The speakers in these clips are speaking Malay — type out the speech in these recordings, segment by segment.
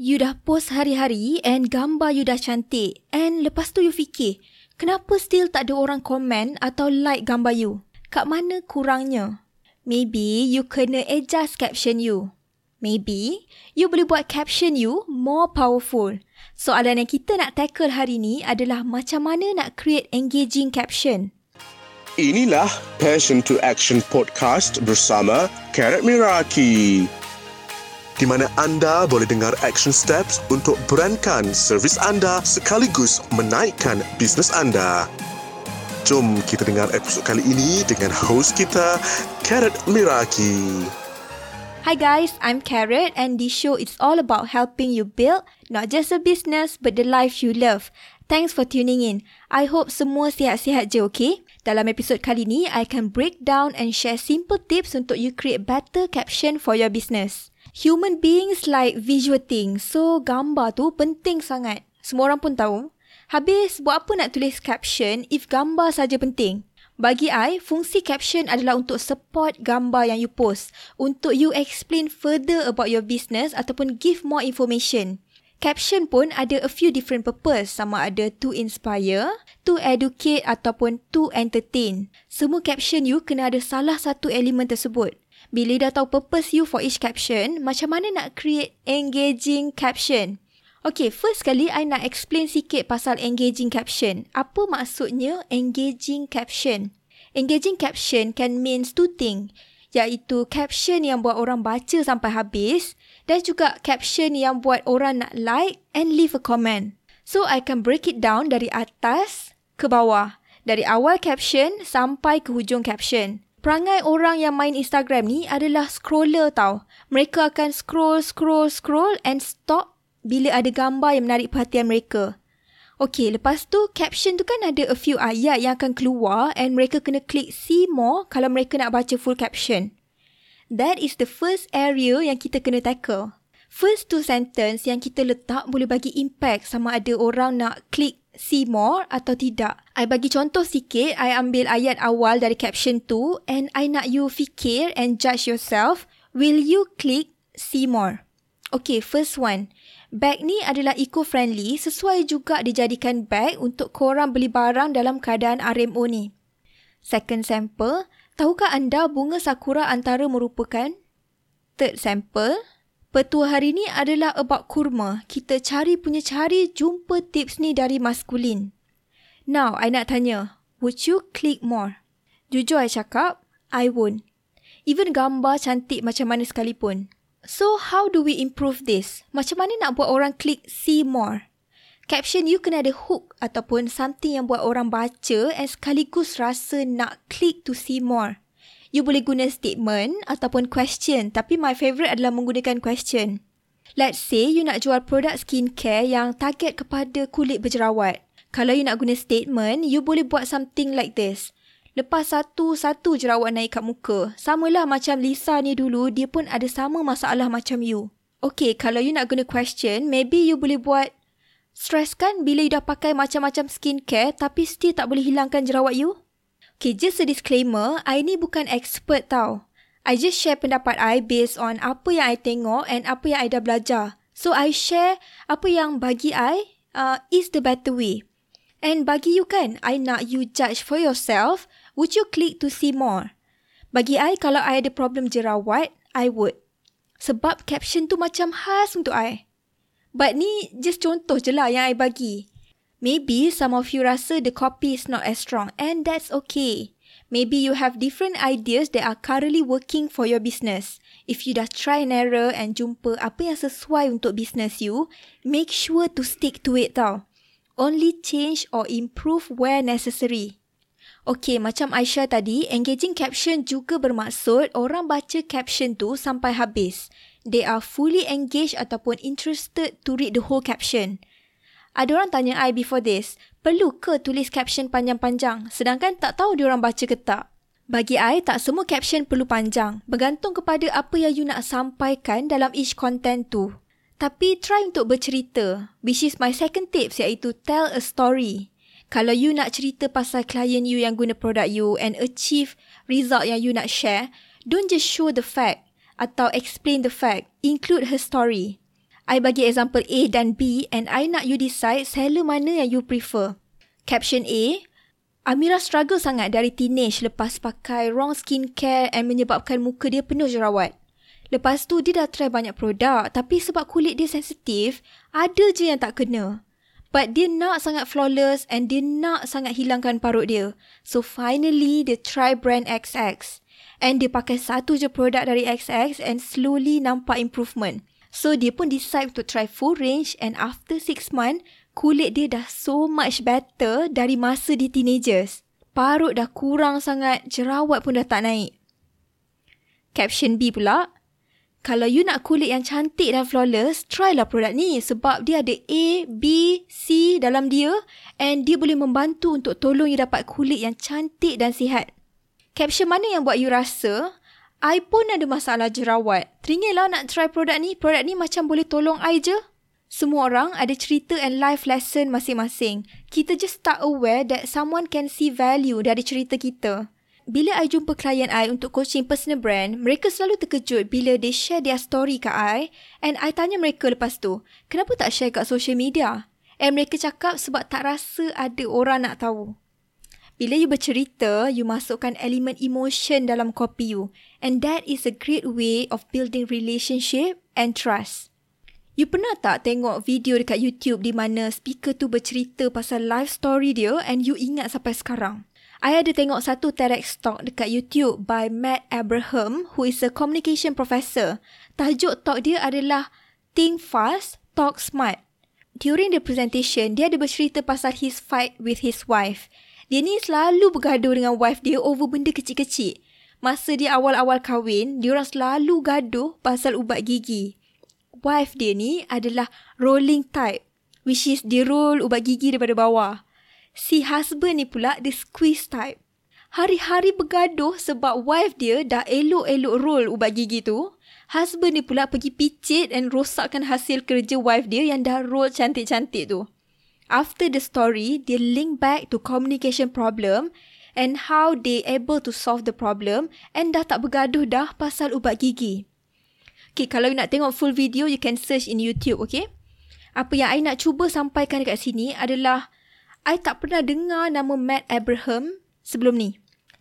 You dah post hari-hari and gambar you dah cantik. And lepas tu you fikir, kenapa still tak ada orang komen atau like gambar you? Kat mana kurangnya? Maybe you kena adjust caption you. Maybe you boleh buat caption you more powerful. Soalan yang kita nak tackle hari ni adalah macam mana nak create engaging caption. Inilah Passion to Action Podcast bersama Karat Miraki. Di mana anda boleh dengar action steps untuk berankan servis anda sekaligus menaikkan bisnes anda. Jom kita dengar episod kali ini dengan host kita, Karat Miraki. Hi guys, I'm Carrot and this show is all about helping you build not just a business but the life you love. Thanks for tuning in. I hope semua sihat-sihat je, okay? Dalam episod kali ni, I can break down and share simple tips untuk you create better caption for your business. Human beings like visual things, so gambar tu penting sangat. Semua orang pun tahu. Habis, buat apa nak tulis caption if gambar saja penting? Bagi I, fungsi caption adalah untuk support gambar yang you post, untuk you explain further about your business ataupun give more information. Caption pun ada a few different purpose, sama ada to inspire, to educate ataupun to entertain. Semua caption you kena ada salah satu elemen tersebut. Bila dah tahu purpose you for each caption, macam mana nak create engaging caption? Okay, first kali I nak explain sikit pasal engaging caption. Apa maksudnya engaging caption? Engaging caption can mean two things, iaitu caption yang buat orang baca sampai habis dan juga caption yang buat orang nak like and leave a comment. So, I can break it down dari atas ke bawah. Dari awal caption sampai ke hujung caption. Perangai orang yang main Instagram ni adalah scroller tau. Mereka akan scroll, scroll, scroll and stop bila ada gambar yang menarik perhatian mereka. Okay, lepas tu caption tu kan ada a few ayat yang akan keluar and mereka kena klik see more kalau mereka nak baca full caption. That is the first area yang kita kena tackle. First two sentence yang kita letak boleh bagi impact sama ada orang nak klik see more atau tidak. I bagi contoh sikit, I ambil ayat awal dari caption tu and I nak you fikir and judge yourself, will you click see more? Okay, first one. Bag ni adalah eco-friendly sesuai juga dijadikan bag untuk korang beli barang dalam keadaan RMO ni. Second sample, tahukah anda bunga sakura antara merupakan? Third sample, petua hari ni adalah about kurma. Kita cari punya cari jumpa tips ni dari maskulin. Now, I nak tanya, would you click more? Jujur I cakap, I won't. Even gambar cantik macam mana sekalipun. So, how do we improve this? Macam mana nak buat orang klik see more? Caption you kena ada hook ataupun something yang buat orang baca and sekaligus rasa nak klik to see more. You boleh guna statement ataupun question tapi my favourite adalah menggunakan question. Let's say you nak jual produk skincare yang target kepada kulit berjerawat. Kalau you nak guna statement, you boleh buat something like this. Lepas satu-satu jerawat naik kat muka. Samalah macam Lisa ni dulu, dia pun ada sama masalah macam you. Okay, kalau you nak guna question, maybe you boleh buat stress kan bila you dah pakai macam-macam skincare tapi still tak boleh hilangkan jerawat you? Okay, just a disclaimer, I ni bukan expert tau. I just share pendapat I based on apa yang I tengok and apa yang I dah belajar. So, I share apa yang bagi I uh, is the better way. And bagi you kan, I nak you judge for yourself Would you click to see more? Bagi I, kalau I ada problem jerawat, I would. Sebab caption tu macam khas untuk I. But ni just contoh je lah yang I bagi. Maybe some of you rasa the copy is not as strong and that's okay. Maybe you have different ideas that are currently working for your business. If you dah try and error and jumpa apa yang sesuai untuk business you, make sure to stick to it tau. Only change or improve where necessary. Okay, macam Aisyah tadi, engaging caption juga bermaksud orang baca caption tu sampai habis. They are fully engaged ataupun interested to read the whole caption. Ada orang tanya I before this, perlu ke tulis caption panjang-panjang sedangkan tak tahu dia orang baca ke tak? Bagi I, tak semua caption perlu panjang. Bergantung kepada apa yang you nak sampaikan dalam each content tu. Tapi try untuk bercerita, which is my second tips iaitu tell a story. Kalau you nak cerita pasal klien you yang guna produk you and achieve result yang you nak share, don't just show the fact atau explain the fact. Include her story. I bagi example A dan B and I nak you decide seller mana yang you prefer. Caption A, Amira struggle sangat dari teenage lepas pakai wrong skincare and menyebabkan muka dia penuh jerawat. Lepas tu dia dah try banyak produk tapi sebab kulit dia sensitif, ada je yang tak kena. But dia nak sangat flawless and dia nak sangat hilangkan parut dia. So finally dia try brand XX. And dia pakai satu je produk dari XX and slowly nampak improvement. So dia pun decide to try full range and after 6 months, kulit dia dah so much better dari masa di teenagers. Parut dah kurang sangat, jerawat pun dah tak naik. Caption B pula, kalau you nak kulit yang cantik dan flawless, try lah produk ni sebab dia ada A, B, C dalam dia and dia boleh membantu untuk tolong you dapat kulit yang cantik dan sihat. Caption mana yang buat you rasa I pun ada masalah jerawat. Teringin nak try produk ni. Produk ni macam boleh tolong I je. Semua orang ada cerita and life lesson masing-masing. Kita just tak aware that someone can see value dari cerita kita. Bila I jumpa klien I untuk coaching personal brand, mereka selalu terkejut bila they share their story kat I and I tanya mereka lepas tu, kenapa tak share kat social media? And mereka cakap sebab tak rasa ada orang nak tahu. Bila you bercerita, you masukkan elemen emotion dalam kopi you. And that is a great way of building relationship and trust. You pernah tak tengok video dekat YouTube di mana speaker tu bercerita pasal life story dia and you ingat sampai sekarang? I ada tengok satu TEDx talk dekat YouTube by Matt Abraham who is a communication professor. Tajuk talk dia adalah Think Fast, Talk Smart. During the presentation, dia ada bercerita pasal his fight with his wife. Dia ni selalu bergaduh dengan wife dia over benda kecil-kecil. Masa dia awal-awal kahwin, dia orang selalu gaduh pasal ubat gigi. Wife dia ni adalah rolling type, which is dia roll ubat gigi daripada bawah. Si husband ni pula dia squeeze type. Hari-hari bergaduh sebab wife dia dah elok-elok roll ubat gigi tu. Husband ni pula pergi picit and rosakkan hasil kerja wife dia yang dah roll cantik-cantik tu after the story, they link back to communication problem and how they able to solve the problem and dah tak bergaduh dah pasal ubat gigi. Okay, kalau you nak tengok full video, you can search in YouTube, okay? Apa yang I nak cuba sampaikan dekat sini adalah I tak pernah dengar nama Matt Abraham sebelum ni.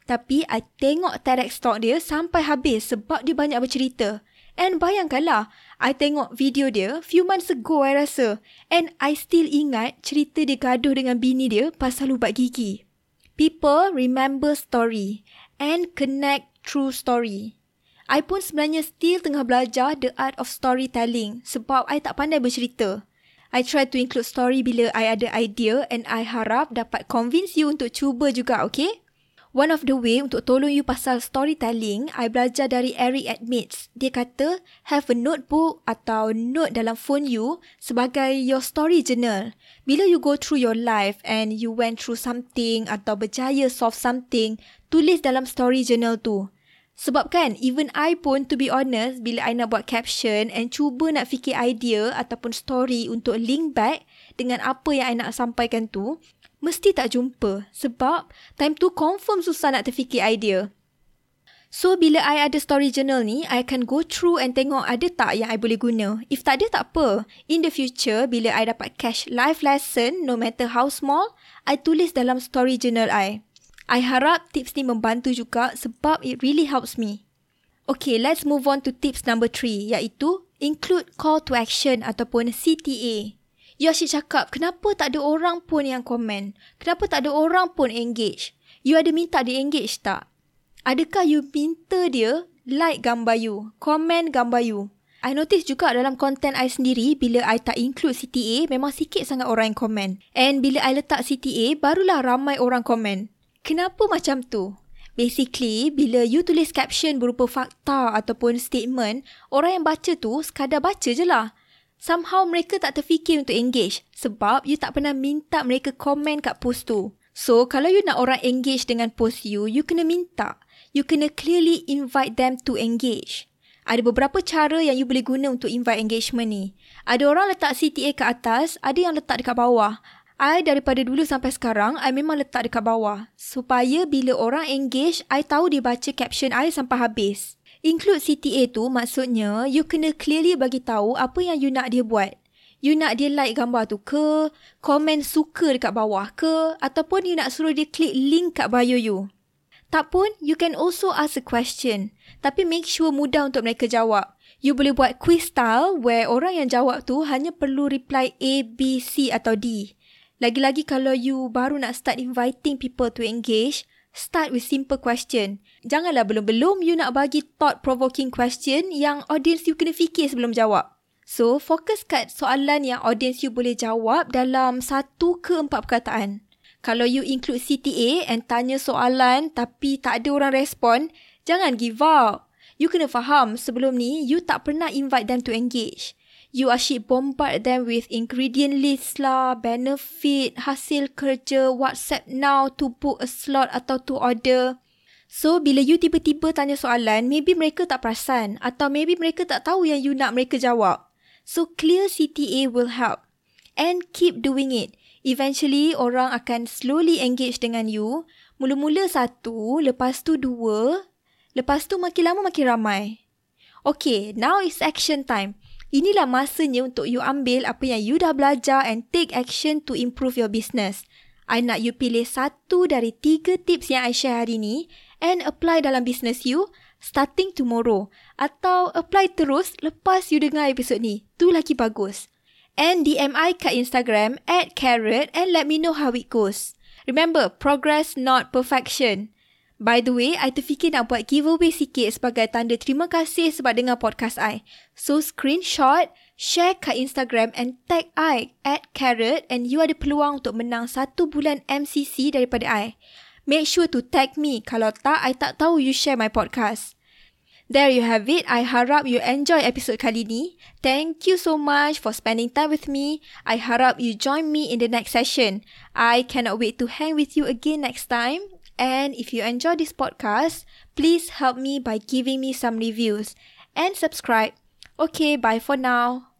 Tapi I tengok TEDx talk dia sampai habis sebab dia banyak bercerita. And bayangkanlah, I tengok video dia few months ago I rasa. And I still ingat cerita dia gaduh dengan bini dia pasal ubat gigi. People remember story and connect through story. I pun sebenarnya still tengah belajar the art of storytelling sebab I tak pandai bercerita. I try to include story bila I ada idea and I harap dapat convince you untuk cuba juga, okay? One of the way untuk tolong you pasal storytelling, I belajar dari Eric Admits. Dia kata, have a notebook atau note dalam phone you sebagai your story journal. Bila you go through your life and you went through something atau berjaya solve something, tulis dalam story journal tu. Sebab kan, even I pun to be honest, bila I nak buat caption and cuba nak fikir idea ataupun story untuk link back dengan apa yang I nak sampaikan tu, mesti tak jumpa sebab time tu confirm susah nak terfikir idea. So, bila I ada story journal ni, I akan go through and tengok ada tak yang I boleh guna. If tak ada, tak apa. In the future, bila I dapat cash life lesson, no matter how small, I tulis dalam story journal I. I harap tips ni membantu juga sebab it really helps me. Okay, let's move on to tips number three, iaitu include call to action ataupun CTA. You asyik cakap, kenapa tak ada orang pun yang komen? Kenapa tak ada orang pun engage? You ada minta dia engage tak? Adakah you minta dia like gambar you, komen gambar you? I notice juga dalam content I sendiri, bila I tak include CTA, memang sikit sangat orang yang komen. And bila I letak CTA, barulah ramai orang komen. Kenapa macam tu? Basically, bila you tulis caption berupa fakta ataupun statement, orang yang baca tu sekadar baca je lah somehow mereka tak terfikir untuk engage sebab you tak pernah minta mereka komen kat post tu. So, kalau you nak orang engage dengan post you, you kena minta. You kena clearly invite them to engage. Ada beberapa cara yang you boleh guna untuk invite engagement ni. Ada orang letak CTA ke atas, ada yang letak dekat bawah. I daripada dulu sampai sekarang, I memang letak dekat bawah. Supaya bila orang engage, I tahu dia baca caption I sampai habis. Include CTA tu maksudnya you kena clearly bagi tahu apa yang you nak dia buat. You nak dia like gambar tu ke, komen suka dekat bawah ke, ataupun you nak suruh dia klik link kat bio you. Tak pun, you can also ask a question. Tapi make sure mudah untuk mereka jawab. You boleh buat quiz style where orang yang jawab tu hanya perlu reply A, B, C atau D. Lagi-lagi kalau you baru nak start inviting people to engage, start with simple question. Janganlah belum-belum you nak bagi thought-provoking question yang audience you kena fikir sebelum jawab. So, fokus kat soalan yang audience you boleh jawab dalam satu ke empat perkataan. Kalau you include CTA and tanya soalan tapi tak ada orang respon, jangan give up. You kena faham sebelum ni you tak pernah invite them to engage. You asyik bombard them with ingredient list lah, benefit, hasil kerja, WhatsApp now to book a slot atau to order. So, bila you tiba-tiba tanya soalan, maybe mereka tak perasan atau maybe mereka tak tahu yang you nak mereka jawab. So clear CTA will help. And keep doing it. Eventually, orang akan slowly engage dengan you. Mula-mula satu, lepas tu dua, lepas tu makin lama makin ramai. Okay, now is action time. Inilah masanya untuk you ambil apa yang you dah belajar and take action to improve your business. I nak you pilih satu dari tiga tips yang I share hari ni and apply dalam business you starting tomorrow atau apply terus lepas you dengar episod ni. Tu lagi bagus. And DM I kat Instagram at carrot and let me know how it goes. Remember, progress not perfection. By the way, I terfikir nak buat giveaway sikit sebagai tanda terima kasih sebab dengar podcast I. So, screenshot, share kat Instagram and tag I at carrot and you ada peluang untuk menang satu bulan MCC daripada I. Make sure to tag me. Kalau tak, I tak tahu you share my podcast. There you have it. I harap you enjoy episode kali ni. Thank you so much for spending time with me. I harap you join me in the next session. I cannot wait to hang with you again next time. And if you enjoy this podcast, please help me by giving me some reviews and subscribe. Okay, bye for now.